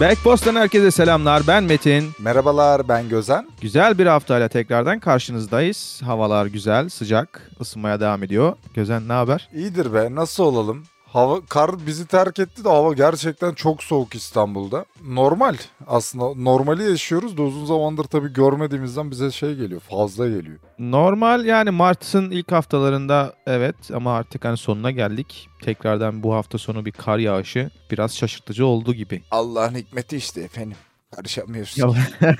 Backpost'tan herkese selamlar. Ben Metin. Merhabalar ben Gözen. Güzel bir haftayla tekrardan karşınızdayız. Havalar güzel, sıcak, ısınmaya devam ediyor. Gözen ne haber? İyidir be nasıl olalım? Hava kar bizi terk etti de hava gerçekten çok soğuk İstanbul'da. Normal aslında normali yaşıyoruz da uzun zamandır tabii görmediğimizden bize şey geliyor fazla geliyor. Normal yani Mart'ın ilk haftalarında evet ama artık hani sonuna geldik. Tekrardan bu hafta sonu bir kar yağışı biraz şaşırtıcı oldu gibi. Allah'ın hikmeti işte efendim. Karışamıyoruz. Ya-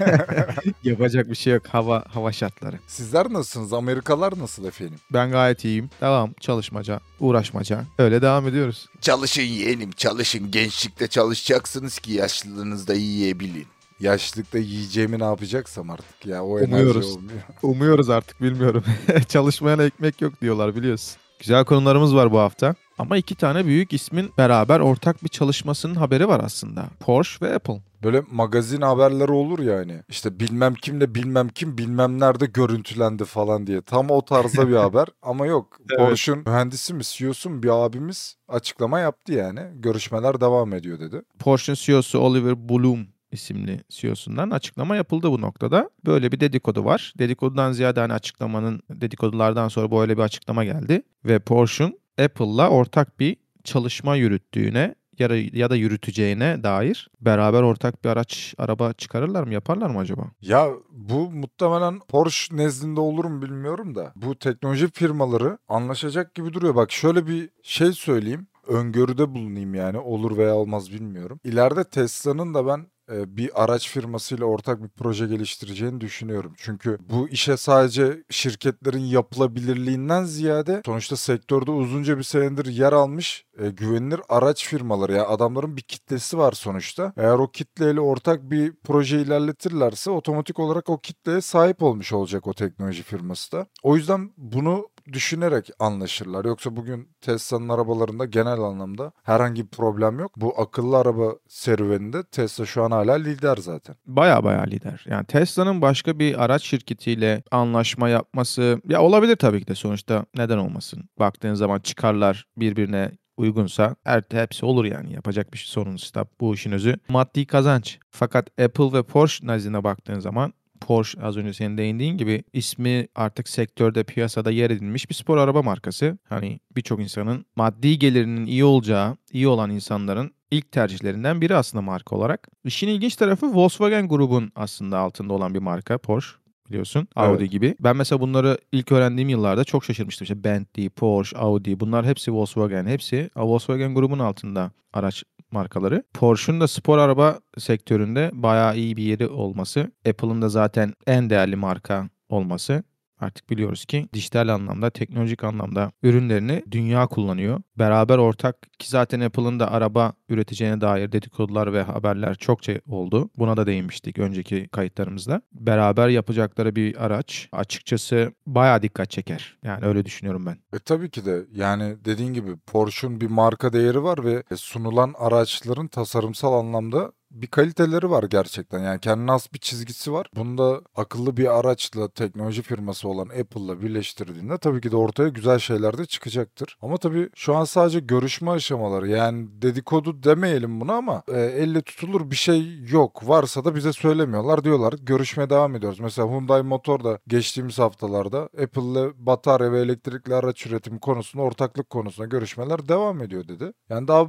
Yapacak bir şey yok hava hava şartları. Sizler nasılsınız? Amerikalar nasıl efendim? Ben gayet iyiyim. Devam çalışmaca, uğraşmaca. Öyle devam ediyoruz. Çalışın yeğenim çalışın. Gençlikte çalışacaksınız ki yaşlılığınızda yiyebilin. Yaşlılıkta yiyeceğimi ne yapacaksam artık ya o enerji Umuyoruz. olmuyor. Umuyoruz artık bilmiyorum. Çalışmayana ekmek yok diyorlar biliyorsun. Güzel konularımız var bu hafta. Ama iki tane büyük ismin beraber ortak bir çalışmasının haberi var aslında. Porsche ve Apple. Böyle magazin haberleri olur yani. İşte bilmem kimle bilmem kim bilmem nerede görüntülendi falan diye. Tam o tarzda bir haber ama yok. Evet. Porsche'un mühendisi mi CEO'su mu bir abimiz açıklama yaptı yani. Görüşmeler devam ediyor dedi. Porsche'un CEO'su Oliver Bloom isimli CEO'sundan açıklama yapıldı bu noktada. Böyle bir dedikodu var. Dedikodudan ziyade hani açıklamanın dedikodulardan sonra böyle bir açıklama geldi. Ve Porsche'un Apple'la ortak bir çalışma yürüttüğüne ya da, ya da yürüteceğine dair beraber ortak bir araç, araba çıkarırlar mı, yaparlar mı acaba? Ya bu muhtemelen Porsche nezdinde olur mu bilmiyorum da. Bu teknoloji firmaları anlaşacak gibi duruyor. Bak şöyle bir şey söyleyeyim. Öngörüde bulunayım yani olur veya olmaz bilmiyorum. İleride Tesla'nın da ben e, bir araç firmasıyla ortak bir proje geliştireceğini düşünüyorum. Çünkü bu işe sadece şirketlerin yapılabilirliğinden ziyade sonuçta sektörde uzunca bir senedir yer almış e, güvenilir araç firmaları ya adamların bir kitlesi var sonuçta. Eğer o kitleyle ortak bir proje ilerletirlerse otomatik olarak o kitleye sahip olmuş olacak o teknoloji firması da. O yüzden bunu düşünerek anlaşırlar. Yoksa bugün Tesla'nın arabalarında genel anlamda herhangi bir problem yok. Bu akıllı araba serüveninde Tesla şu an hala lider zaten. Baya baya lider. Yani Tesla'nın başka bir araç şirketiyle anlaşma yapması ya olabilir tabii ki de sonuçta neden olmasın. Baktığın zaman çıkarlar birbirine uygunsa her hepsi olur yani yapacak bir şey sonuçta bu işin özü maddi kazanç. Fakat Apple ve Porsche nezdine baktığın zaman Porsche az önce senin değindiğin gibi ismi artık sektörde piyasada yer edinmiş bir spor araba markası. Hani birçok insanın maddi gelirinin iyi olacağı, iyi olan insanların ilk tercihlerinden biri aslında marka olarak. İşin ilginç tarafı Volkswagen grubun aslında altında olan bir marka Porsche biliyorsun. Audi Evet. gibi. Ben mesela bunları ilk öğrendiğim yıllarda çok şaşırmıştım. İşte Bentley, Porsche, Audi bunlar hepsi Volkswagen. Hepsi Volkswagen grubun altında araç markaları. Porsche'un da spor araba sektöründe bayağı iyi bir yeri olması. Apple'ın da zaten en değerli marka olması. Artık biliyoruz ki dijital anlamda, teknolojik anlamda ürünlerini dünya kullanıyor. Beraber ortak ki zaten Apple'ın da araba üreteceğine dair dedikodular ve haberler çokça oldu. Buna da değinmiştik önceki kayıtlarımızda. Beraber yapacakları bir araç açıkçası bayağı dikkat çeker. Yani öyle düşünüyorum ben. E tabii ki de yani dediğin gibi Porsche'un bir marka değeri var ve sunulan araçların tasarımsal anlamda bir kaliteleri var gerçekten. Yani kendine has bir çizgisi var. Bunu da akıllı bir araçla teknoloji firması olan Apple'la birleştirdiğinde tabii ki de ortaya güzel şeyler de çıkacaktır. Ama tabii şu an sadece görüşme aşamaları. Yani dedikodu demeyelim buna ama e, elle tutulur bir şey yok. Varsa da bize söylemiyorlar diyorlar. Görüşmeye devam ediyoruz. Mesela Hyundai Motor da geçtiğimiz haftalarda Apple'le batarya ve elektrikli araç üretimi konusunda ortaklık konusunda görüşmeler devam ediyor dedi. Yani daha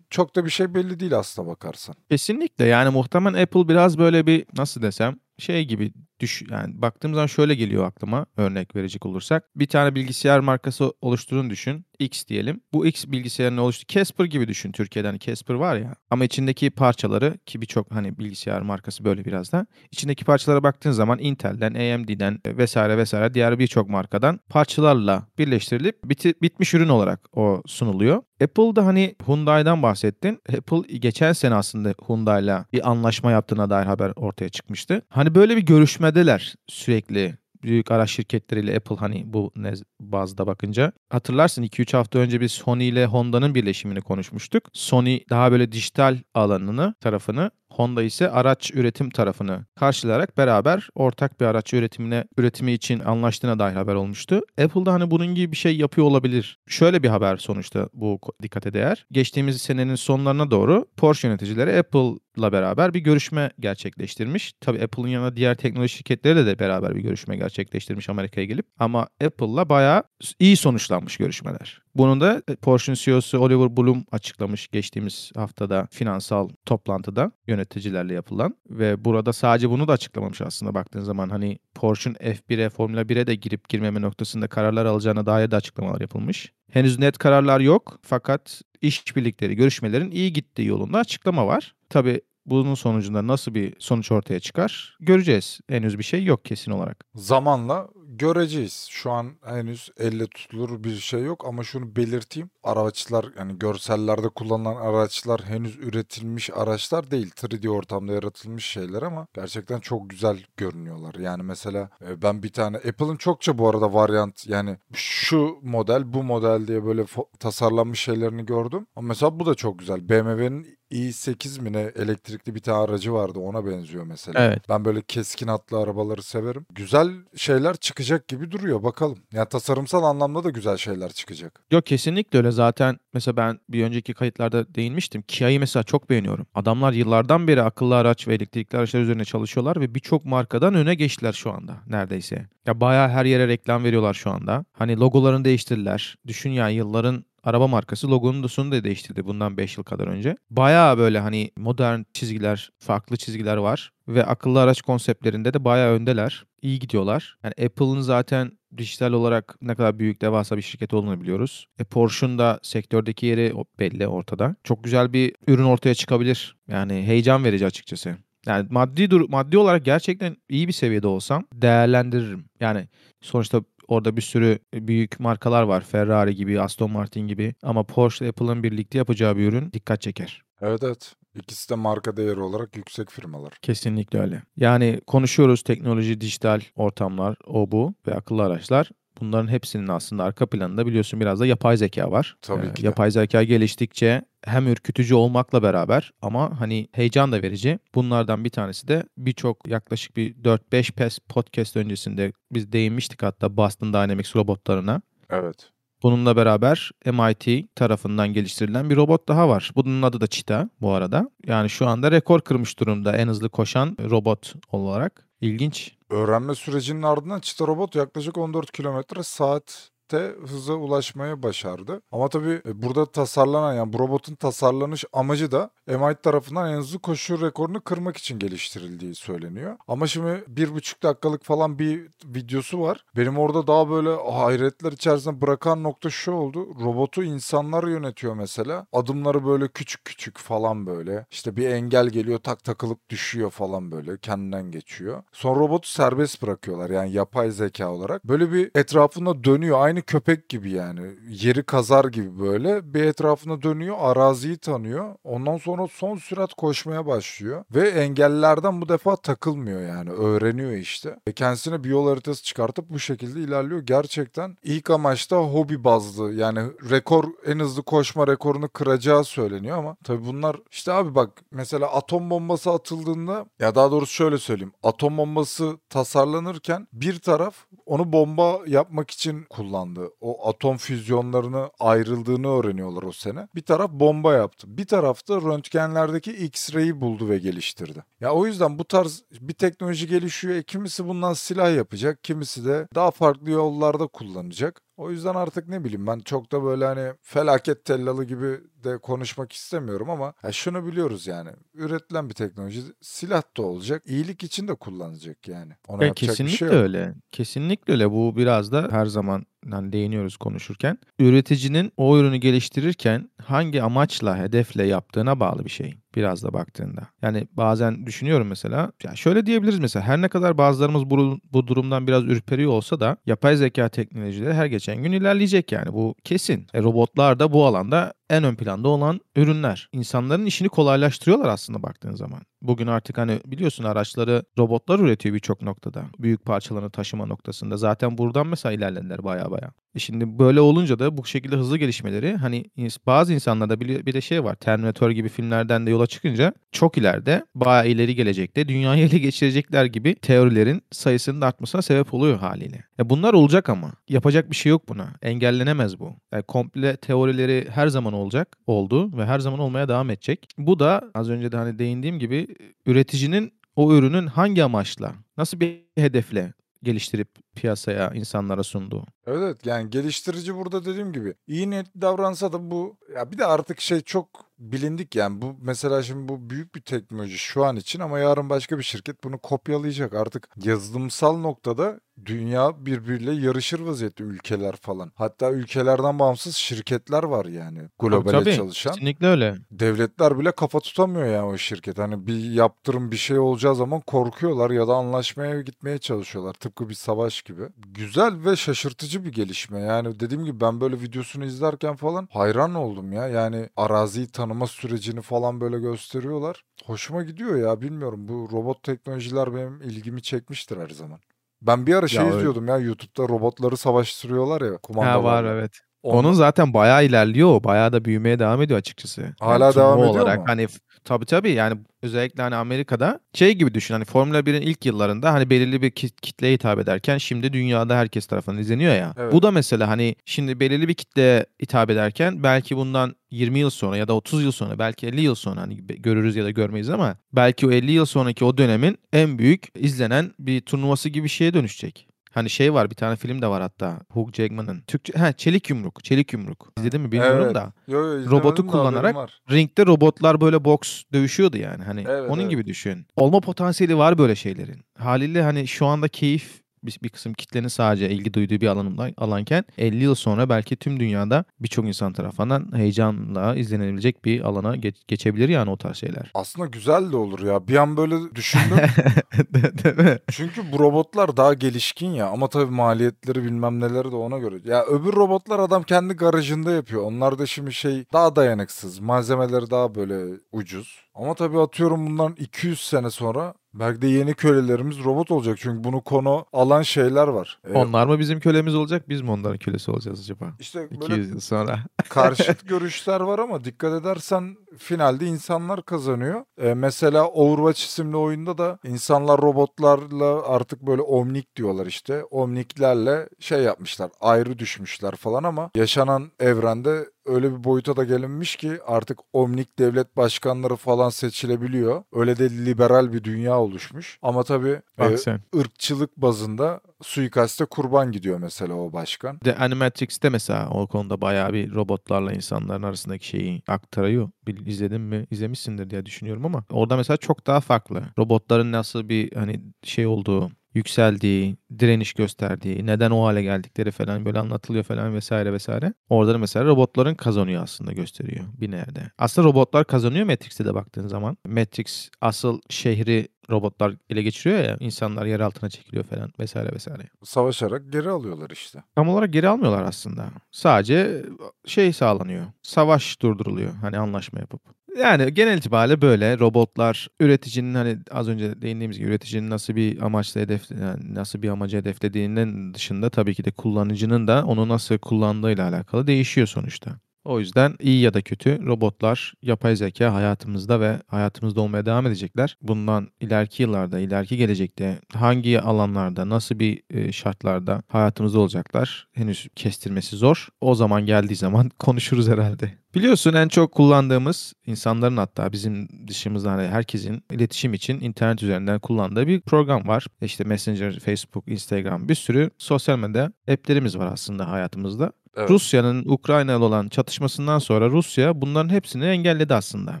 çok da bir şey belli değil aslına bakarsan. Kesinlikle yani muhtemelen Apple biraz böyle bir nasıl desem şey gibi düş yani baktığım zaman şöyle geliyor aklıma örnek verecek olursak. Bir tane bilgisayar markası oluşturduğunu düşün. X diyelim. Bu X bilgisayarını oluştu. Casper gibi düşün Türkiye'de hani Casper var ya. Ama içindeki parçaları ki birçok hani bilgisayar markası böyle biraz da. içindeki parçalara baktığın zaman Intel'den, AMD'den e, vesaire vesaire diğer birçok markadan parçalarla birleştirilip biti- bitmiş ürün olarak o sunuluyor. Apple'da hani Hyundai'den bahsettin. Apple geçen sene aslında Hyundai'la bir anlaşma yaptığına dair haber ortaya çıkmıştı. Hani böyle bir görüşmedeler sürekli büyük araç şirketleriyle Apple hani bu bazda bakınca. Hatırlarsın 2-3 hafta önce biz Sony ile Honda'nın birleşimini konuşmuştuk. Sony daha böyle dijital alanını, tarafını Honda ise araç üretim tarafını karşılayarak beraber ortak bir araç üretimine üretimi için anlaştığına dair haber olmuştu. Apple'da hani bunun gibi bir şey yapıyor olabilir. Şöyle bir haber sonuçta bu dikkate değer. Geçtiğimiz senenin sonlarına doğru Porsche yöneticileri Apple'la beraber bir görüşme gerçekleştirmiş. Tabii Apple'ın yanına diğer teknoloji şirketleri de beraber bir görüşme gerçekleştirmiş Amerika'ya gelip. Ama Apple'la bayağı iyi sonuçlanmış görüşmeler. Bunu da Porsche'un CEO'su Oliver Bloom açıklamış geçtiğimiz haftada finansal toplantıda yöneticilerle yapılan ve burada sadece bunu da açıklamamış aslında baktığın zaman hani Porsche'un F1'e Formula 1'e de girip girmeme noktasında kararlar alacağına dair de açıklamalar yapılmış. Henüz net kararlar yok fakat işbirlikleri, görüşmelerin iyi gittiği yolunda açıklama var. Tabii bunun sonucunda nasıl bir sonuç ortaya çıkar göreceğiz. Henüz bir şey yok kesin olarak. Zamanla göreceğiz. Şu an henüz elle tutulur bir şey yok ama şunu belirteyim. Araçlar yani görsellerde kullanılan araçlar henüz üretilmiş araçlar değil. 3D ortamda yaratılmış şeyler ama gerçekten çok güzel görünüyorlar. Yani mesela e, ben bir tane Apple'ın çokça bu arada varyant yani şu model bu model diye böyle tasarlanmış şeylerini gördüm. Ama mesela bu da çok güzel. BMW'nin i8 mi ne elektrikli bir tane aracı vardı ona benziyor mesela. Evet. Ben böyle keskin hatlı arabaları severim. Güzel şeyler çıkacak gibi duruyor bakalım. Yani tasarımsal anlamda da güzel şeyler çıkacak. Yok kesinlikle öyle zaten mesela ben bir önceki kayıtlarda değinmiştim. Kia'yı mesela çok beğeniyorum. Adamlar yıllardan beri akıllı araç ve elektrikli araçlar üzerine çalışıyorlar ve birçok markadan öne geçtiler şu anda neredeyse. Ya bayağı her yere reklam veriyorlar şu anda. Hani logolarını değiştirdiler. Düşün ya yılların araba markası logonun dosunu da değiştirdi bundan 5 yıl kadar önce. Bayağı böyle hani modern çizgiler, farklı çizgiler var ve akıllı araç konseptlerinde de bayağı öndeler. İyi gidiyorlar. Yani Apple'ın zaten dijital olarak ne kadar büyük devasa bir şirket olduğunu biliyoruz. E Porsche'un da sektördeki yeri belli ortada. Çok güzel bir ürün ortaya çıkabilir. Yani heyecan verici açıkçası. Yani maddi dur maddi olarak gerçekten iyi bir seviyede olsam değerlendiririm. Yani sonuçta Orada bir sürü büyük markalar var. Ferrari gibi, Aston Martin gibi. Ama Porsche Apple'ın birlikte yapacağı bir ürün dikkat çeker. Evet evet. İkisi de marka değeri olarak yüksek firmalar. Kesinlikle öyle. Yani konuşuyoruz teknoloji, dijital ortamlar, o bu ve akıllı araçlar. Bunların hepsinin aslında arka planında biliyorsun biraz da yapay zeka var. Tabii ee, ki de. Yapay zeka geliştikçe hem ürkütücü olmakla beraber ama hani heyecan da verici. Bunlardan bir tanesi de birçok yaklaşık bir 4-5 PES podcast öncesinde biz değinmiştik hatta Boston Dynamics robotlarına. Evet. Bununla beraber MIT tarafından geliştirilen bir robot daha var. Bunun adı da Cheetah bu arada. Yani şu anda rekor kırmış durumda en hızlı koşan robot olarak. İlginç. Öğrenme sürecinin ardından Cheetah robot yaklaşık 14 km saat saatte hıza ulaşmayı başardı. Ama tabii e, burada tasarlanan yani bu robotun tasarlanış amacı da MIT tarafından en hızlı koşu rekorunu kırmak için geliştirildiği söyleniyor. Ama şimdi bir buçuk dakikalık falan bir videosu var. Benim orada daha böyle hayretler içerisinde bırakan nokta şu oldu. Robotu insanlar yönetiyor mesela. Adımları böyle küçük küçük falan böyle. İşte bir engel geliyor tak takılıp düşüyor falan böyle. Kendinden geçiyor. Sonra robotu serbest bırakıyorlar yani yapay zeka olarak. Böyle bir etrafında dönüyor. Aynı köpek gibi yani. Yeri kazar gibi böyle. Bir etrafına dönüyor, araziyi tanıyor. Ondan sonra son sürat koşmaya başlıyor. Ve engellerden bu defa takılmıyor yani. Öğreniyor işte. Ve kendisine bir yol haritası çıkartıp bu şekilde ilerliyor. Gerçekten ilk amaçta hobi bazlı. Yani rekor en hızlı koşma rekorunu kıracağı söyleniyor ama tabii bunlar işte abi bak mesela atom bombası atıldığında ya daha doğrusu şöyle söyleyeyim. Atom bombası tasarlanırken bir taraf onu bomba yapmak için kullandı kullandı. O atom füzyonlarını ayrıldığını öğreniyorlar o sene. Bir taraf bomba yaptı. Bir tarafta röntgenlerdeki X-ray'i buldu ve geliştirdi. Ya o yüzden bu tarz bir teknoloji gelişiyor. E, kimisi bundan silah yapacak, kimisi de daha farklı yollarda kullanacak. O yüzden artık ne bileyim ben çok da böyle hani felaket tellalı gibi de konuşmak istemiyorum ama ya şunu biliyoruz yani. Üretilen bir teknoloji silah da olacak. iyilik için de kullanılacak yani. Ona ya kesinlikle şey öyle. Kesinlikle öyle. Bu biraz da her zaman hani değiniyoruz konuşurken. Üreticinin o ürünü geliştirirken hangi amaçla, hedefle yaptığına bağlı bir şey biraz da baktığında. Yani bazen düşünüyorum mesela. Ya şöyle diyebiliriz mesela her ne kadar bazılarımız bu, bu durumdan biraz ürperiyor olsa da yapay zeka teknolojileri her geçen gün ilerleyecek yani bu kesin. E, robotlar da bu alanda en ön planda olan ürünler. İnsanların işini kolaylaştırıyorlar aslında baktığın zaman. Bugün artık hani biliyorsun araçları robotlar üretiyor birçok noktada. Büyük parçalarını taşıma noktasında. Zaten buradan mesela ilerlediler baya baya. E şimdi böyle olunca da bu şekilde hızlı gelişmeleri hani bazı insanlarda bir, de şey var. Terminator gibi filmlerden de yola çıkınca çok ileride bayağı ileri gelecekte dünyayı ele geçirecekler gibi teorilerin sayısının da artmasına sebep oluyor haliyle. E bunlar olacak ama yapacak bir şey yok buna. Engellenemez bu. Yani komple teorileri her zaman olacak, oldu ve her zaman olmaya devam edecek. Bu da az önce de hani değindiğim gibi üreticinin o ürünün hangi amaçla, nasıl bir hedefle geliştirip piyasaya, insanlara sunduğu. Evet yani geliştirici burada dediğim gibi iyi niyetli davransa da bu ya bir de artık şey çok bilindik yani bu mesela şimdi bu büyük bir teknoloji şu an için ama yarın başka bir şirket bunu kopyalayacak. Artık yazılımsal noktada dünya birbiriyle yarışır vaziyette ülkeler falan. Hatta ülkelerden bağımsız şirketler var yani globale Tabii, çalışan. Kesinlikle öyle. Devletler bile kafa tutamıyor yani o şirket. Hani bir yaptırım bir şey olacağı zaman korkuyorlar ya da anlaşmaya gitmeye çalışıyorlar. Tıpkı bir savaş gibi. Güzel ve şaşırtıcı bir gelişme. Yani dediğim gibi ben böyle videosunu izlerken falan hayran oldum ya. Yani araziyi tanıma sürecini falan böyle gösteriyorlar. Hoşuma gidiyor ya bilmiyorum. Bu robot teknolojiler benim ilgimi çekmiştir her zaman. Ben bir ara şey öyle. izliyordum ya YouTube'da robotları savaştırıyorlar ya Ha kumandalarla. var evet. Onun zaten bayağı ilerliyor. Bayağı da büyümeye devam ediyor açıkçası. Hala turnuva devam ediyor olarak mu? Hani tabii tabii yani özellikle hani Amerika'da şey gibi düşün hani Formula 1'in ilk yıllarında hani belirli bir kit- kitleye hitap ederken şimdi dünyada herkes tarafından izleniyor ya. Evet. Bu da mesela hani şimdi belirli bir kitleye hitap ederken belki bundan 20 yıl sonra ya da 30 yıl sonra belki 50 yıl sonra hani görürüz ya da görmeyiz ama belki o 50 yıl sonraki o dönemin en büyük izlenen bir turnuvası gibi bir şeye dönüşecek. Hani şey var bir tane film de var hatta Hugh Jackman'ın. Türkçe ha Çelik Yumruk. Çelik Yumruk. İzledin mi bilmiyorum Evet. da. Yo, yo, Robotu kullanarak. Ringde robotlar böyle boks dövüşüyordu yani. Hani Evet, onun evet. gibi düşün. Olma potansiyeli var böyle şeylerin. Haliyle hani şu anda keyif bir, bir kısım kitlenin sadece ilgi duyduğu bir alanından alanken 50 yıl sonra belki tüm dünyada birçok insan tarafından heyecanla izlenebilecek bir alana geç- geçebilir yani o tarz şeyler. Aslında güzel de olur ya. Bir an böyle düşündüm. Değil mi? Çünkü bu robotlar daha gelişkin ya ama tabii maliyetleri bilmem neleri de ona göre. Ya öbür robotlar adam kendi garajında yapıyor. Onlar da şimdi şey daha dayanıksız. Malzemeleri daha böyle ucuz. Ama tabii atıyorum bundan 200 sene sonra belki de yeni kölelerimiz robot olacak. Çünkü bunu konu alan şeyler var. Ee, Onlar mı bizim kölemiz olacak biz mi onların kölesi olacağız acaba? işte böyle 200 yıl sonra. karşıt görüşler var ama dikkat edersen finalde insanlar kazanıyor. Ee, mesela Overwatch isimli oyunda da insanlar robotlarla artık böyle omnik diyorlar işte. Omniklerle şey yapmışlar ayrı düşmüşler falan ama yaşanan evrende öyle bir boyuta da gelinmiş ki artık omnik devlet başkanları falan seçilebiliyor. Öyle de liberal bir dünya oluşmuş. Ama tabii Bak e, sen. ırkçılık bazında suikaste kurban gidiyor mesela o başkan. The Animatrix'te mesela o konuda bayağı bir robotlarla insanların arasındaki şeyi aktarıyor. Bil- İzledin mi? İzlemişsindir diye düşünüyorum ama orada mesela çok daha farklı. Robotların nasıl bir hani şey olduğu, yükseldiği, direniş gösterdiği, neden o hale geldikleri falan böyle anlatılıyor falan vesaire vesaire. Orada da mesela robotların kazanıyor aslında gösteriyor bir nerede. Aslında robotlar kazanıyor Matrix'te de baktığın zaman. Matrix asıl şehri robotlar ele geçiriyor ya insanlar yer altına çekiliyor falan vesaire vesaire. Savaşarak geri alıyorlar işte. Tam olarak geri almıyorlar aslında. Sadece şey sağlanıyor. Savaş durduruluyor. Hani anlaşma yapıp. Yani genel itibariyle böyle robotlar üreticinin hani az önce değindiğimiz gibi üreticinin nasıl bir amaçla hedef yani nasıl bir amacı hedeflediğinin dışında tabii ki de kullanıcının da onu nasıl kullandığıyla alakalı değişiyor sonuçta. O yüzden iyi ya da kötü robotlar yapay zeka hayatımızda ve hayatımızda olmaya devam edecekler. Bundan ileriki yıllarda, ileriki gelecekte hangi alanlarda, nasıl bir e, şartlarda hayatımızda olacaklar henüz kestirmesi zor. O zaman geldiği zaman konuşuruz herhalde. Biliyorsun en çok kullandığımız insanların hatta bizim dışımızda hani herkesin iletişim için internet üzerinden kullandığı bir program var. İşte Messenger, Facebook, Instagram bir sürü sosyal medya app'lerimiz var aslında hayatımızda. Evet. Rusya'nın Ukrayna ile olan çatışmasından sonra Rusya bunların hepsini engelledi aslında.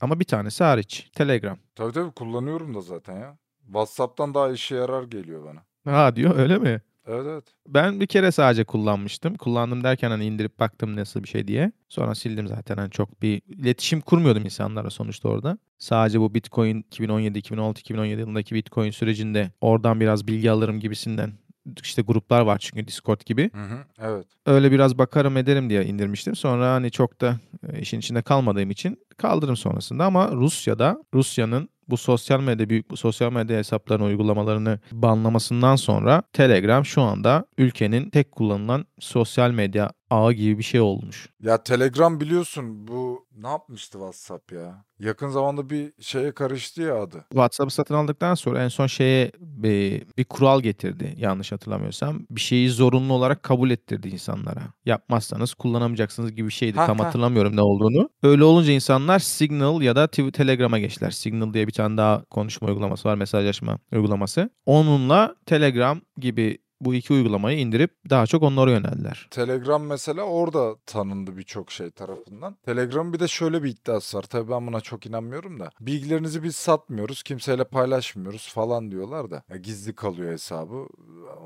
Ama bir tanesi hariç. Telegram. Tabii tabii kullanıyorum da zaten ya. WhatsApp'tan daha işe yarar geliyor bana. Ha diyor öyle mi? Evet evet. Ben bir kere sadece kullanmıştım. Kullandım derken hani indirip baktım nasıl bir şey diye. Sonra sildim zaten. Hani çok bir iletişim kurmuyordum insanlara sonuçta orada. Sadece bu Bitcoin 2017, 2016, 2017 yılındaki Bitcoin sürecinde oradan biraz bilgi alırım gibisinden işte gruplar var çünkü Discord gibi. Hı hı, evet. Öyle biraz bakarım ederim diye indirmiştim. Sonra hani çok da e, işin içinde kalmadığım için kaldırdım sonrasında ama Rusya'da Rusya'nın bu sosyal medya büyük bu sosyal medya hesaplarının uygulamalarını banlamasından sonra Telegram şu anda ülkenin tek kullanılan sosyal medya ağı gibi bir şey olmuş. Ya Telegram biliyorsun bu ne yapmıştı WhatsApp ya? Yakın zamanda bir şeye karıştı ya adı. WhatsApp'ı satın aldıktan sonra en son şeye bir, bir kural getirdi yanlış hatırlamıyorsam. Bir şeyi zorunlu olarak kabul ettirdi insanlara. Yapmazsanız kullanamayacaksınız gibi bir şeydi. Ha, Tam ha. hatırlamıyorum ne olduğunu. Öyle olunca insanlar Signal ya da Telegram'a geçtiler. Signal diye bir tane daha konuşma uygulaması var, mesajlaşma uygulaması. Onunla Telegram gibi bu iki uygulamayı indirip daha çok onlara yöneldiler. Telegram mesela orada tanındı birçok şey tarafından. Telegram'ın bir de şöyle bir iddiası var. Tabii ben buna çok inanmıyorum da. Bilgilerinizi biz satmıyoruz, kimseyle paylaşmıyoruz falan diyorlar da. Ya gizli kalıyor hesabı.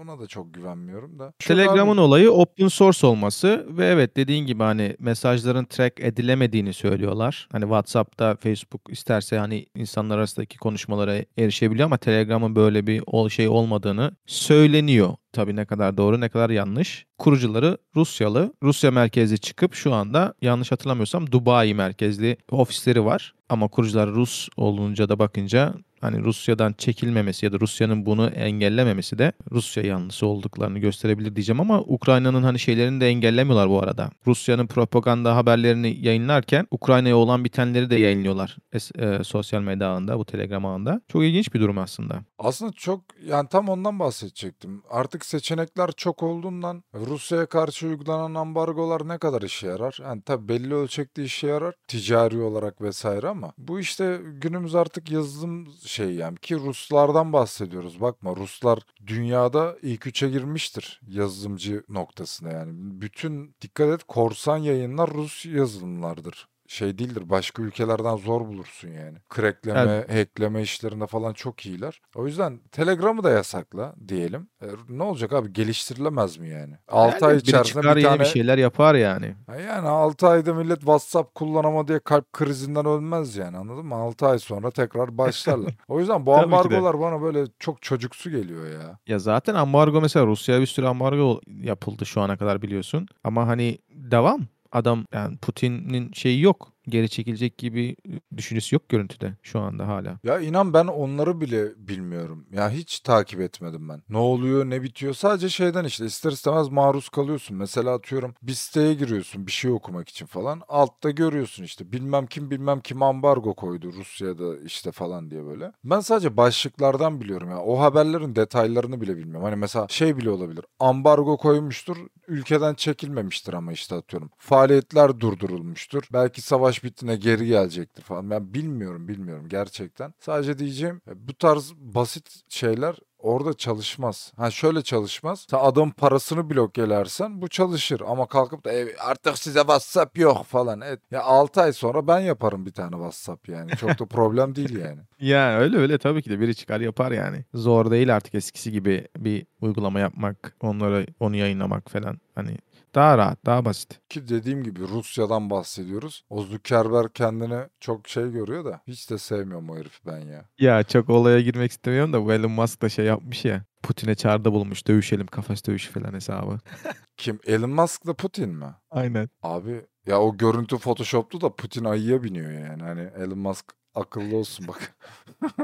Ona da çok güvenmiyorum da. Şurada Telegram'ın abi- olayı open source olması ve evet dediğin gibi hani mesajların track edilemediğini söylüyorlar. Hani WhatsApp'ta Facebook isterse hani insanlar arasındaki konuşmalara erişebiliyor ama Telegram'ın böyle bir şey olmadığını söyleniyor. Tabii ne kadar doğru ne kadar yanlış. Kurucuları Rusyalı. Rusya merkezli çıkıp şu anda yanlış hatırlamıyorsam Dubai merkezli ofisleri var. Ama kurucular Rus olunca da bakınca hani Rusya'dan çekilmemesi ya da Rusya'nın bunu engellememesi de Rusya yanlısı olduklarını gösterebilir diyeceğim ama Ukrayna'nın hani şeylerini de engellemiyorlar bu arada. Rusya'nın propaganda haberlerini yayınlarken Ukrayna'ya olan bitenleri de yayınlıyorlar es- e, sosyal medya ağında, bu Telegram ağında. Çok ilginç bir durum aslında. Aslında çok yani tam ondan bahsedecektim. Artık seçenekler çok olduğundan Rusya'ya karşı uygulanan ambargolar ne kadar işe yarar? Yani tabii belli ölçekte işe yarar ticari olarak vesaire ama bu işte günümüz artık yazılım şey yani ki Ruslardan bahsediyoruz. Bakma Ruslar dünyada ilk üçe girmiştir yazılımcı noktasına yani. Bütün dikkat et korsan yayınlar Rus yazılımlardır. Şey değildir başka ülkelerden zor bulursun yani. Crackleme, hackleme işlerinde falan çok iyiler. O yüzden Telegram'ı da yasakla diyelim. E, ne olacak abi geliştirilemez mi yani? 6 ay Yani biri içerisinde çıkar bir tane... bir şeyler yapar yani. Yani 6 ayda millet WhatsApp kullanama diye kalp krizinden ölmez yani anladın mı? 6 ay sonra tekrar başlarlar. O yüzden bu ambargolar bana böyle çok çocuksu geliyor ya. Ya zaten ambargo mesela Rusya'ya bir sürü ambargo yapıldı şu ana kadar biliyorsun. Ama hani devam. Adam yani Putin'in şeyi yok. Geri çekilecek gibi düşüncesi yok görüntüde şu anda hala. Ya inan ben onları bile bilmiyorum. Ya hiç takip etmedim ben. Ne oluyor ne bitiyor sadece şeyden işte ister istemez maruz kalıyorsun. Mesela atıyorum bir siteye giriyorsun bir şey okumak için falan. Altta görüyorsun işte bilmem kim bilmem kim ambargo koydu Rusya'da işte falan diye böyle. Ben sadece başlıklardan biliyorum ya. O haberlerin detaylarını bile bilmiyorum. Hani mesela şey bile olabilir. Ambargo koymuştur ülkeden çekilmemiştir ama işte atıyorum. Faaliyetler durdurulmuştur. Belki savaş bittiğinde geri gelecektir falan. Ben bilmiyorum bilmiyorum gerçekten. Sadece diyeceğim e, bu tarz basit şeyler orada çalışmaz. Ha şöyle çalışmaz. Sen adam parasını blokkelersen bu çalışır ama kalkıp da "E, artık size WhatsApp yok falan. Evet. Ya 6 ay sonra ben yaparım bir tane WhatsApp yani. Çok da problem değil yani. Ya öyle öyle tabii ki de biri çıkar yapar yani. Zor değil artık eskisi gibi bir uygulama yapmak, onlara onu yayınlamak falan. Hani daha rahat, daha basit. Ki dediğim gibi Rusya'dan bahsediyoruz. O Zuckerberg kendini çok şey görüyor da hiç de sevmiyorum o herifi ben ya. Ya çok olaya girmek istemiyorum da bu Elon Musk da şey yapmış ya. Putin'e çağrıda bulmuş dövüşelim kafes dövüşü falan hesabı. Kim? Elon Musk'la Putin mi? Aynen. Abi ya o görüntü Photoshop'tu da Putin ayıya biniyor yani. Hani Elon Musk akıllı olsun bak.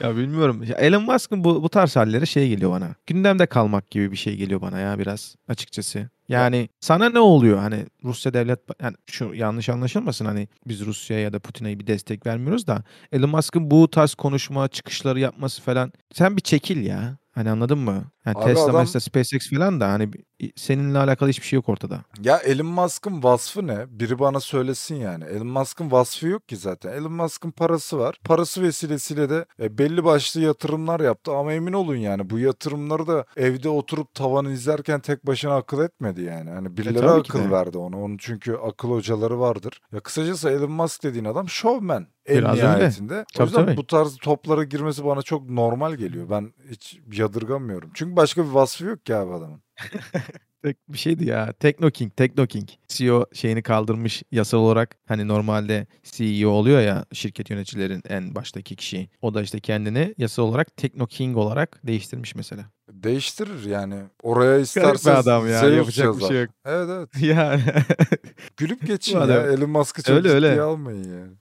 Ya bilmiyorum. Elon Musk'ın bu, bu tarz halleri şey geliyor bana. Gündemde kalmak gibi bir şey geliyor bana ya biraz açıkçası. Yani sana ne oluyor? Hani Rusya devlet yani şu yanlış anlaşılmasın hani biz Rusya'ya ya da Putin'e bir destek vermiyoruz da Elon Musk'ın bu tarz konuşma, çıkışları yapması falan sen bir çekil ya. Hani anladın mı? Yani Abi Tesla, adam- mesela SpaceX falan da hani seninle alakalı hiçbir şey yok ortada. Ya Elon Musk'ın vasfı ne? Biri bana söylesin yani. Elon Musk'ın vasfı yok ki zaten. Elon Musk'ın parası var. Parası vesilesiyle de e, belli başlı yatırımlar yaptı ama emin olun yani bu yatırımları da evde oturup tavanı izlerken tek başına akıl etmedi yani. Hani birileri tabii ki akıl verdi ona. Onun çünkü akıl hocaları vardır. Ya kısacası Elon Musk dediğin adam şovmen. En Biraz öyle. nihayetinde. O Tabii, yüzden tabii. bu tarz toplara girmesi bana çok normal geliyor. Ben hiç yadırgamıyorum. Çünkü başka bir vasfı yok ki abi adamın. Tek bir şeydi ya. Tekno King, Tekno King. CEO şeyini kaldırmış yasal olarak. Hani normalde CEO oluyor ya şirket yöneticilerin en baştaki kişi. O da işte kendini yasal olarak Tekno King olarak değiştirmiş mesela. Değiştirir yani. Oraya isterse bir adam ya. Zeus Yapacak bir yazar. şey yok. Evet evet. Yani Gülüp geçin ya. Elon Musk'ı çok Öyle, ciddiye öyle. almayın yani.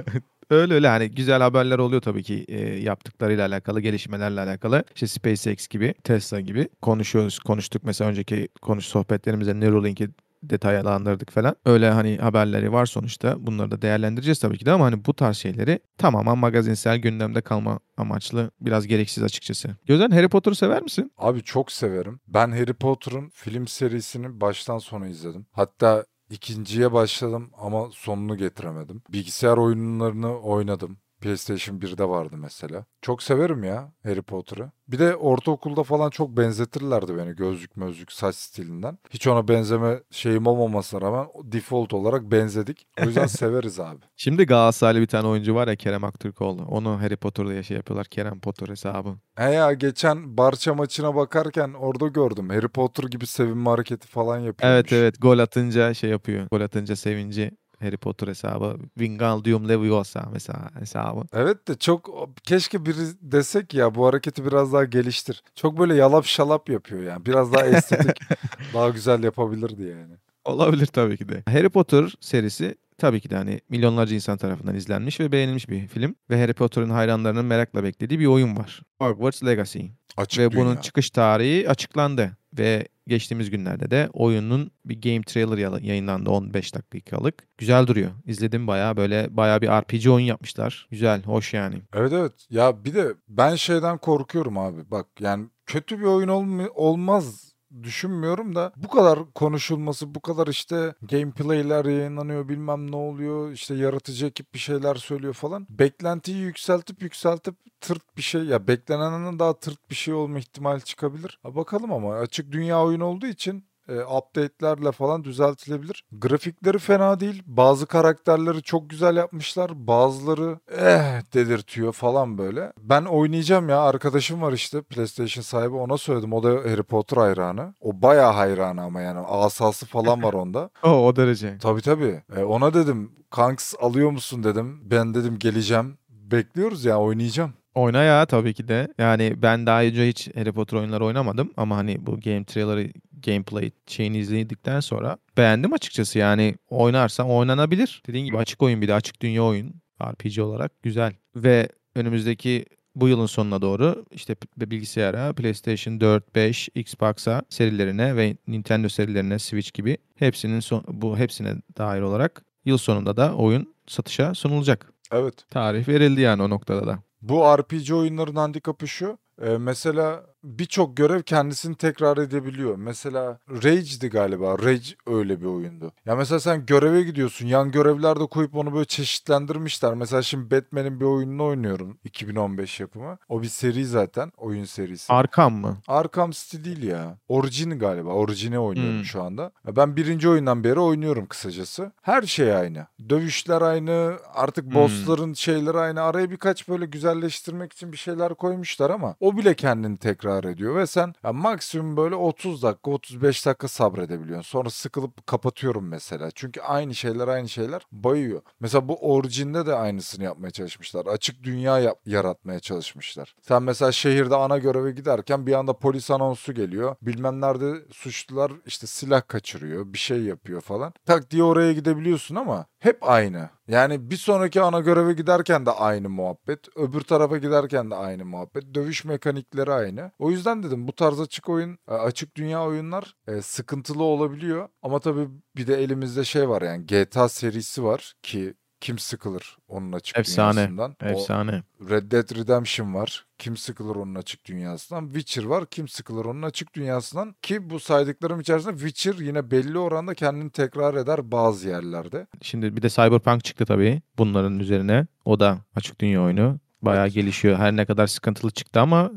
öyle öyle hani güzel haberler oluyor tabii ki e, yaptıklarıyla alakalı, gelişmelerle alakalı. İşte SpaceX gibi, Tesla gibi konuşuyoruz. Konuştuk mesela önceki konuş sohbetlerimizde Neuralink'i detaylandırdık falan. Öyle hani haberleri var sonuçta. Bunları da değerlendireceğiz tabii ki de ama hani bu tarz şeyleri tamamen magazinsel gündemde kalma amaçlı biraz gereksiz açıkçası. Gözen Harry Potter'ı sever misin? Abi çok severim. Ben Harry Potter'ın film serisini baştan sona izledim. Hatta ikinciye başladım ama sonunu getiremedim. Bilgisayar oyunlarını oynadım. PlayStation 1'de vardı mesela. Çok severim ya Harry Potter'ı. Bir de ortaokulda falan çok benzetirlerdi beni gözlük mözlük saç stilinden. Hiç ona benzeme şeyim olmamasına rağmen default olarak benzedik. O yüzden severiz abi. Şimdi Galatasaraylı bir tane oyuncu var ya Kerem Aktürkoğlu. Onu Harry Potter'da şey yapıyorlar. Kerem Potter hesabı. He ya geçen Barça maçına bakarken orada gördüm. Harry Potter gibi sevinme hareketi falan yapıyormuş. Evet evet gol atınca şey yapıyor. Gol atınca sevinci Harry Potter hesabı. Wingardium Leviosa mesela hesabı. Evet de çok keşke biri desek ya bu hareketi biraz daha geliştir. Çok böyle yalap şalap yapıyor yani. Biraz daha estetik, daha güzel yapabilirdi yani. Olabilir tabii ki de. Harry Potter serisi tabii ki de hani milyonlarca insan tarafından izlenmiş ve beğenilmiş bir film. Ve Harry Potter'ın hayranlarının merakla beklediği bir oyun var. Hogwarts Legacy. Açık ve dünya. bunun çıkış tarihi açıklandı. Ve geçtiğimiz günlerde de oyunun bir game trailer yayınlandı 15 dakikalık. Güzel duruyor. İzledim bayağı böyle bayağı bir RPG oyun yapmışlar. Güzel, hoş yani. Evet evet. Ya bir de ben şeyden korkuyorum abi. Bak yani kötü bir oyun olm- olmaz düşünmüyorum da bu kadar konuşulması, bu kadar işte gameplay'ler yayınlanıyor, bilmem ne oluyor, işte yaratıcı ekip bir şeyler söylüyor falan. Beklentiyi yükseltip yükseltip tırt bir şey ya beklenenden daha tırt bir şey olma ihtimali çıkabilir. Ha bakalım ama açık dünya oyunu olduğu için e, update'lerle falan düzeltilebilir. Grafikleri fena değil. Bazı karakterleri çok güzel yapmışlar. Bazıları eh delirtiyor falan böyle. Ben oynayacağım ya. Arkadaşım var işte PlayStation sahibi. Ona söyledim. O da Harry Potter hayranı. O bayağı hayranı ama yani. Asası falan var onda. O o derece. Tabii tabii. E, ona dedim Kanks alıyor musun dedim. Ben dedim geleceğim. Bekliyoruz ya oynayacağım. Oyna ya tabii ki de. Yani ben daha önce hiç Harry Potter oyunları oynamadım ama hani bu game trailer'ı gameplay şeyini izledikten sonra beğendim açıkçası. Yani oynarsan oynanabilir. Dediğin gibi açık oyun bir de açık dünya oyun RPG olarak güzel. Ve önümüzdeki bu yılın sonuna doğru işte bilgisayara, PlayStation 4, 5, Xbox'a serilerine ve Nintendo serilerine, Switch gibi hepsinin son, bu hepsine dair olarak yıl sonunda da oyun satışa sunulacak. Evet. Tarih verildi yani o noktada da. Bu RPG oyunların handikapı şu. e, mesela birçok görev kendisini tekrar edebiliyor. Mesela Rage'di galiba. Rage öyle bir oyundu. Ya mesela sen göreve gidiyorsun. Yan görevlerde koyup onu böyle çeşitlendirmişler. Mesela şimdi Batman'in bir oyununu oynuyorum. 2015 yapımı. O bir seri zaten. Oyun serisi. Arkam mı? Arkham City değil ya. Origin galiba. Origin'i oynuyorum Hmm. şu anda. Ben birinci oyundan beri oynuyorum kısacası. Her şey aynı. Dövüşler aynı. Artık Hmm. bossların şeyleri aynı. Araya birkaç böyle güzelleştirmek için bir şeyler koymuşlar ama o bile kendini tekrar ediyor. Ve sen ya maksimum böyle 30 dakika 35 dakika sabredebiliyorsun. Sonra sıkılıp kapatıyorum mesela. Çünkü aynı şeyler aynı şeyler bayıyor. Mesela bu Origin'de de aynısını yapmaya çalışmışlar. Açık dünya yap- yaratmaya çalışmışlar. Sen mesela şehirde ana göreve giderken bir anda polis anonsu geliyor. Bilmem nerede suçlular işte silah kaçırıyor, bir şey yapıyor falan. Tak diye oraya gidebiliyorsun ama hep aynı. Yani bir sonraki ana göreve giderken de aynı muhabbet. Öbür tarafa giderken de aynı muhabbet. Dövüş mekanikleri aynı. O yüzden dedim bu tarz açık oyun, e, açık dünya oyunlar e, sıkıntılı olabiliyor. Ama tabii bir de elimizde şey var yani GTA serisi var ki kim sıkılır onun açık Efsane, dünyasından. O- Efsane. Red Dead Redemption var. Kim sıkılır onun açık dünyasından? Witcher var. Kim sıkılır onun açık dünyasından? Ki bu saydıklarım içerisinde Witcher yine belli oranda kendini tekrar eder bazı yerlerde. Şimdi bir de Cyberpunk çıktı tabii bunların üzerine. O da açık dünya oyunu. Bayağı Evet. gelişiyor. Her ne kadar sıkıntılı çıktı ama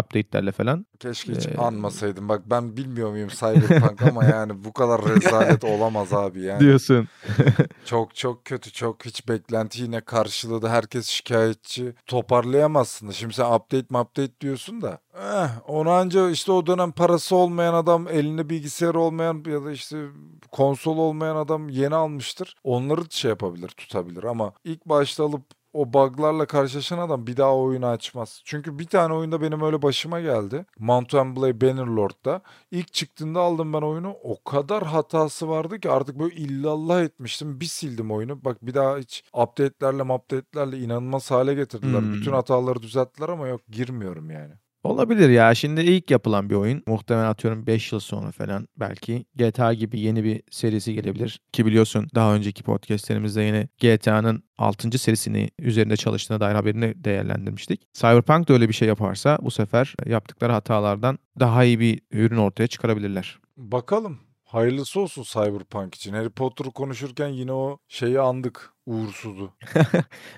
update'lerle falan. Keşke hiç Ee, anmasaydım. Bak ben bilmiyor muyum Cyberpunk ama yani bu kadar rezalet olamaz abi yani. Diyorsun. Çok çok kötü. Çok hiç beklenti yine karşıladı. Herkes şikayetçi. Toparlayamazsın da. Şimdi sen update mi update diyorsun da. Eh, onu anca işte o dönem parası olmayan adam, elinde bilgisayar olmayan ya da işte konsol olmayan adam yeni almıştır. Onları şey yapabilir, tutabilir ama ilk başta alıp o bug'larla karşılaşan adam bir daha oyunu açmaz. Çünkü bir tane oyunda benim öyle başıma geldi. Mount and Blade Bannerlord'da. İlk çıktığında aldım ben oyunu. O kadar hatası vardı ki artık böyle illallah etmiştim. Bir sildim oyunu. Bak bir daha hiç update'lerle update'lerle inanılmaz hale getirdiler. Hmm. Bütün hataları düzelttiler ama yok girmiyorum yani. Olabilir ya. Şimdi ilk yapılan bir oyun. Muhtemelen atıyorum 5 yıl sonra falan belki GTA gibi yeni bir serisi gelebilir. Ki biliyorsun daha önceki podcastlerimizde yine GTA'nın 6. serisini üzerinde çalıştığına dair haberini değerlendirmiştik. Cyberpunk da öyle bir şey yaparsa bu sefer yaptıkları hatalardan daha iyi bir ürün ortaya çıkarabilirler. Bakalım. Hayırlısı olsun Cyberpunk için. Harry Potter'ı konuşurken yine o şeyi andık. Uğursuzu.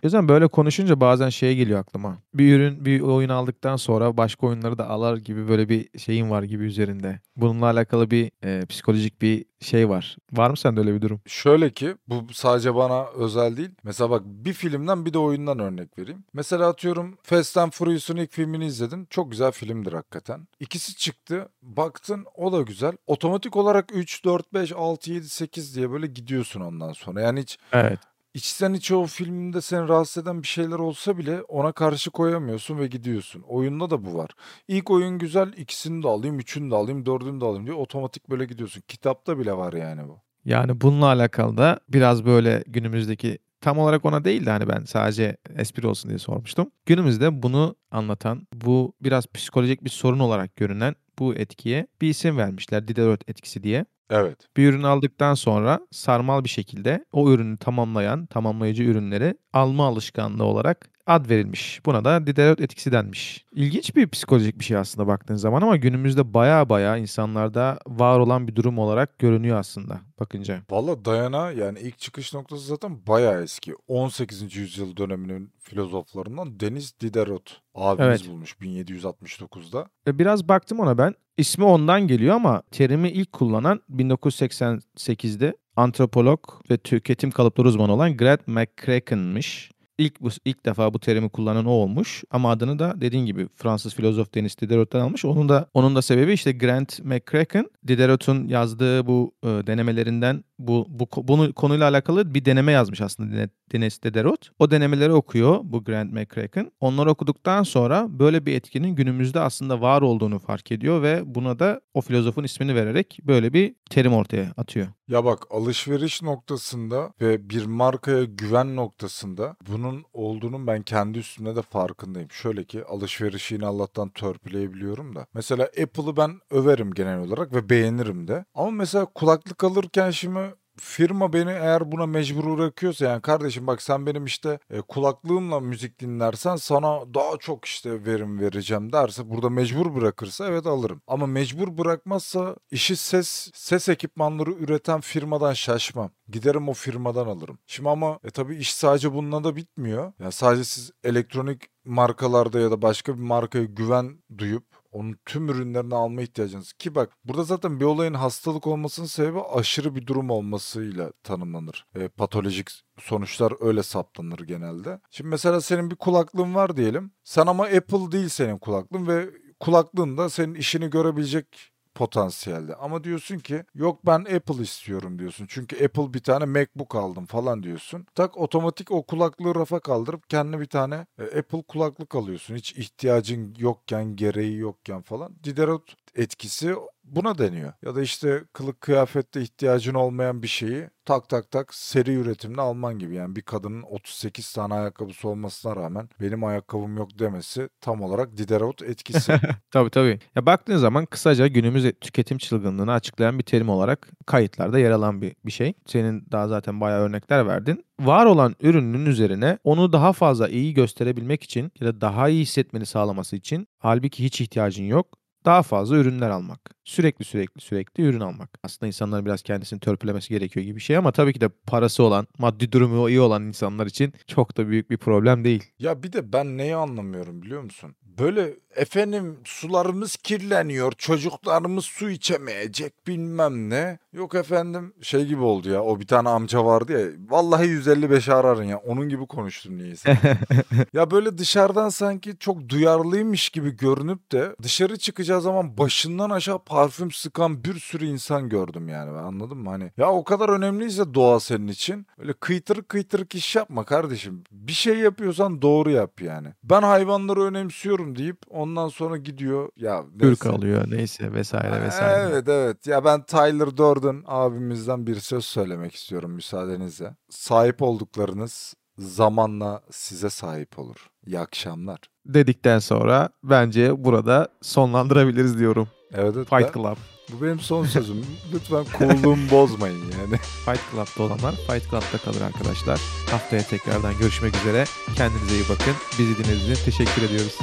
O yüzden böyle konuşunca bazen şey geliyor aklıma. Bir ürün, bir oyun aldıktan sonra başka oyunları da alar gibi böyle bir şeyin var gibi üzerinde. Bununla alakalı bir e, psikolojik bir şey var. Var mı sende öyle bir durum? Şöyle ki bu sadece bana özel değil. Mesela bak bir filmden bir de oyundan örnek vereyim. Mesela atıyorum Fast and Furious'un ilk filmini izledin. Çok güzel filmdir hakikaten. İkisi çıktı. Baktın o da güzel. Otomatik olarak 3, 4, 5, 6, 7, 8 diye böyle gidiyorsun ondan sonra. Yani hiç Evet. İçten içe o filmde seni rahatsız eden bir şeyler olsa bile ona karşı koyamıyorsun ve gidiyorsun. Oyunda da bu var. İlk oyun güzel ikisini de alayım, üçünü de alayım, dördünü de alayım diye otomatik böyle gidiyorsun. Kitapta bile var yani bu. Yani bununla alakalı da biraz böyle günümüzdeki tam olarak ona değil de hani ben sadece espri olsun diye sormuştum. Günümüzde bunu anlatan, bu biraz psikolojik bir sorun olarak görünen bu etkiye bir isim vermişler. Diderot etkisi diye. Evet. Bir ürün aldıktan sonra sarmal bir şekilde o ürünü tamamlayan, tamamlayıcı ürünleri alma alışkanlığı olarak ad verilmiş. Buna da Diderot etkisi denmiş. İlginç bir psikolojik bir şey aslında baktığın zaman ama günümüzde baya baya insanlarda var olan bir durum olarak görünüyor aslında bakınca. Valla Dayana yani ilk çıkış noktası zaten bayağı eski. 18. yüzyıl döneminin filozoflarından Deniz Diderot abimiz Evet. bulmuş 1769'da. E, Biraz baktım ona ben. İsmi ondan geliyor ama terimi ilk kullanan 1988'de antropolog ve tüketim kalıpları uzmanı olan Grant McCracken'mış. İlk bu ilk defa bu terimi kullanan o olmuş ama adını da dediğin gibi Fransız filozof Denis Diderot'tan almış. Onun da onun da sebebi işte Grant McCracken Diderot'un yazdığı bu e, denemelerinden bu bu bunu konuyla alakalı bir deneme yazmış aslında Denis Diderot. O denemeleri okuyor bu Grant McCracken. Onları okuduktan sonra böyle bir etkinin günümüzde aslında var olduğunu fark ediyor ve buna da o filozofun ismini vererek böyle bir terim ortaya atıyor. Ya bak alışveriş noktasında ve bir markaya güven noktasında bunun olduğunun ben kendi üstümde de farkındayım. Şöyle ki alışverişi yine Allah'tan törpüleyebiliyorum da. Mesela Apple'ı ben överim genel olarak ve beğenirim de. Ama mesela kulaklık alırken şimdi firma beni eğer buna mecbur bırakıyorsa yani kardeşim bak sen benim işte e, kulaklığımla müzik dinlersen sana daha çok işte verim vereceğim derse burada mecbur bırakırsa evet alırım. Ama mecbur bırakmazsa işi ses ses ekipmanları üreten firmadan şaşmam. Giderim o firmadan alırım. Şimdi ama e tabii iş sadece bununla da bitmiyor. Yani sadece siz elektronik markalarda ya da başka bir markaya güven duyup onun tüm ürünlerini alma ihtiyacınız. Ki bak burada zaten bir olayın hastalık olmasının sebebi aşırı bir durum olmasıyla tanımlanır. E, patolojik sonuçlar öyle saptanır genelde. Şimdi mesela senin bir kulaklığın var diyelim. Sen ama Apple değil senin kulaklığın ve kulaklığın da senin işini görebilecek potansiyelde. Ama diyorsun ki yok ben Apple istiyorum diyorsun. Çünkü Apple bir tane MacBook aldım falan diyorsun. Tak otomatik o kulaklığı rafa kaldırıp kendine bir tane e, Apple kulaklık alıyorsun. Hiç ihtiyacın yokken, gereği yokken falan. Diderot etkisi buna deniyor. Ya da işte kılık kıyafette ihtiyacın olmayan bir şeyi tak tak tak seri üretimle alman gibi. Yani bir kadının 38 tane ayakkabısı olmasına rağmen benim ayakkabım yok demesi tam olarak Diderot etkisi. Tabii tabii. Ya baktığın zaman kısaca günümüz tüketim çılgınlığını açıklayan bir terim olarak kayıtlarda yer alan bir, bir şey. Senin daha zaten bayağı örnekler verdin. Var olan ürünün üzerine onu daha fazla iyi gösterebilmek için ya da daha iyi hissetmeni sağlaması için halbuki hiç ihtiyacın yok. Daha fazla ürünler almak. Sürekli sürekli sürekli ürün almak. Aslında insanların biraz kendisini törpülemesi gerekiyor gibi bir şey ama tabii ki de parası olan, maddi durumu iyi olan insanlar için çok da büyük bir problem değil. Ya bir de ben neyi anlamıyorum biliyor musun? Böyle efendim sularımız kirleniyor, çocuklarımız su içemeyecek bilmem ne. Yok efendim şey gibi oldu ya o bir tane amca vardı ya vallahi 155 ararın ya onun gibi konuştum niyeyse. ya böyle dışarıdan sanki çok duyarlıymış gibi görünüp de dışarı çıkacağı zaman başından aşağı parfüm sıkan bir sürü insan gördüm yani ben anladın mı? Hani ya o kadar önemliyse doğa senin için öyle kıytırık kıytırık iş yapma kardeşim. Bir şey yapıyorsan doğru yap yani. Ben hayvanları önemsiyorum deyip ondan sonra gidiyor ya Kürk alıyor neyse vesaire vesaire. Evet evet ya ben Tyler Durden abimizden bir söz söylemek istiyorum müsaadenizle. Sahip olduklarınız zamanla size sahip olur. İyi akşamlar. Dedikten sonra bence burada sonlandırabiliriz diyorum. Evet, evet Fight Club. bu benim son sözüm. Lütfen cool'luğumu bozmayın yani. Fight Club'da olanlar Fight Club'da kalır arkadaşlar. Haftaya tekrardan görüşmek üzere. Kendinize iyi bakın. Bizi dinlediğiniz için teşekkür ediyoruz.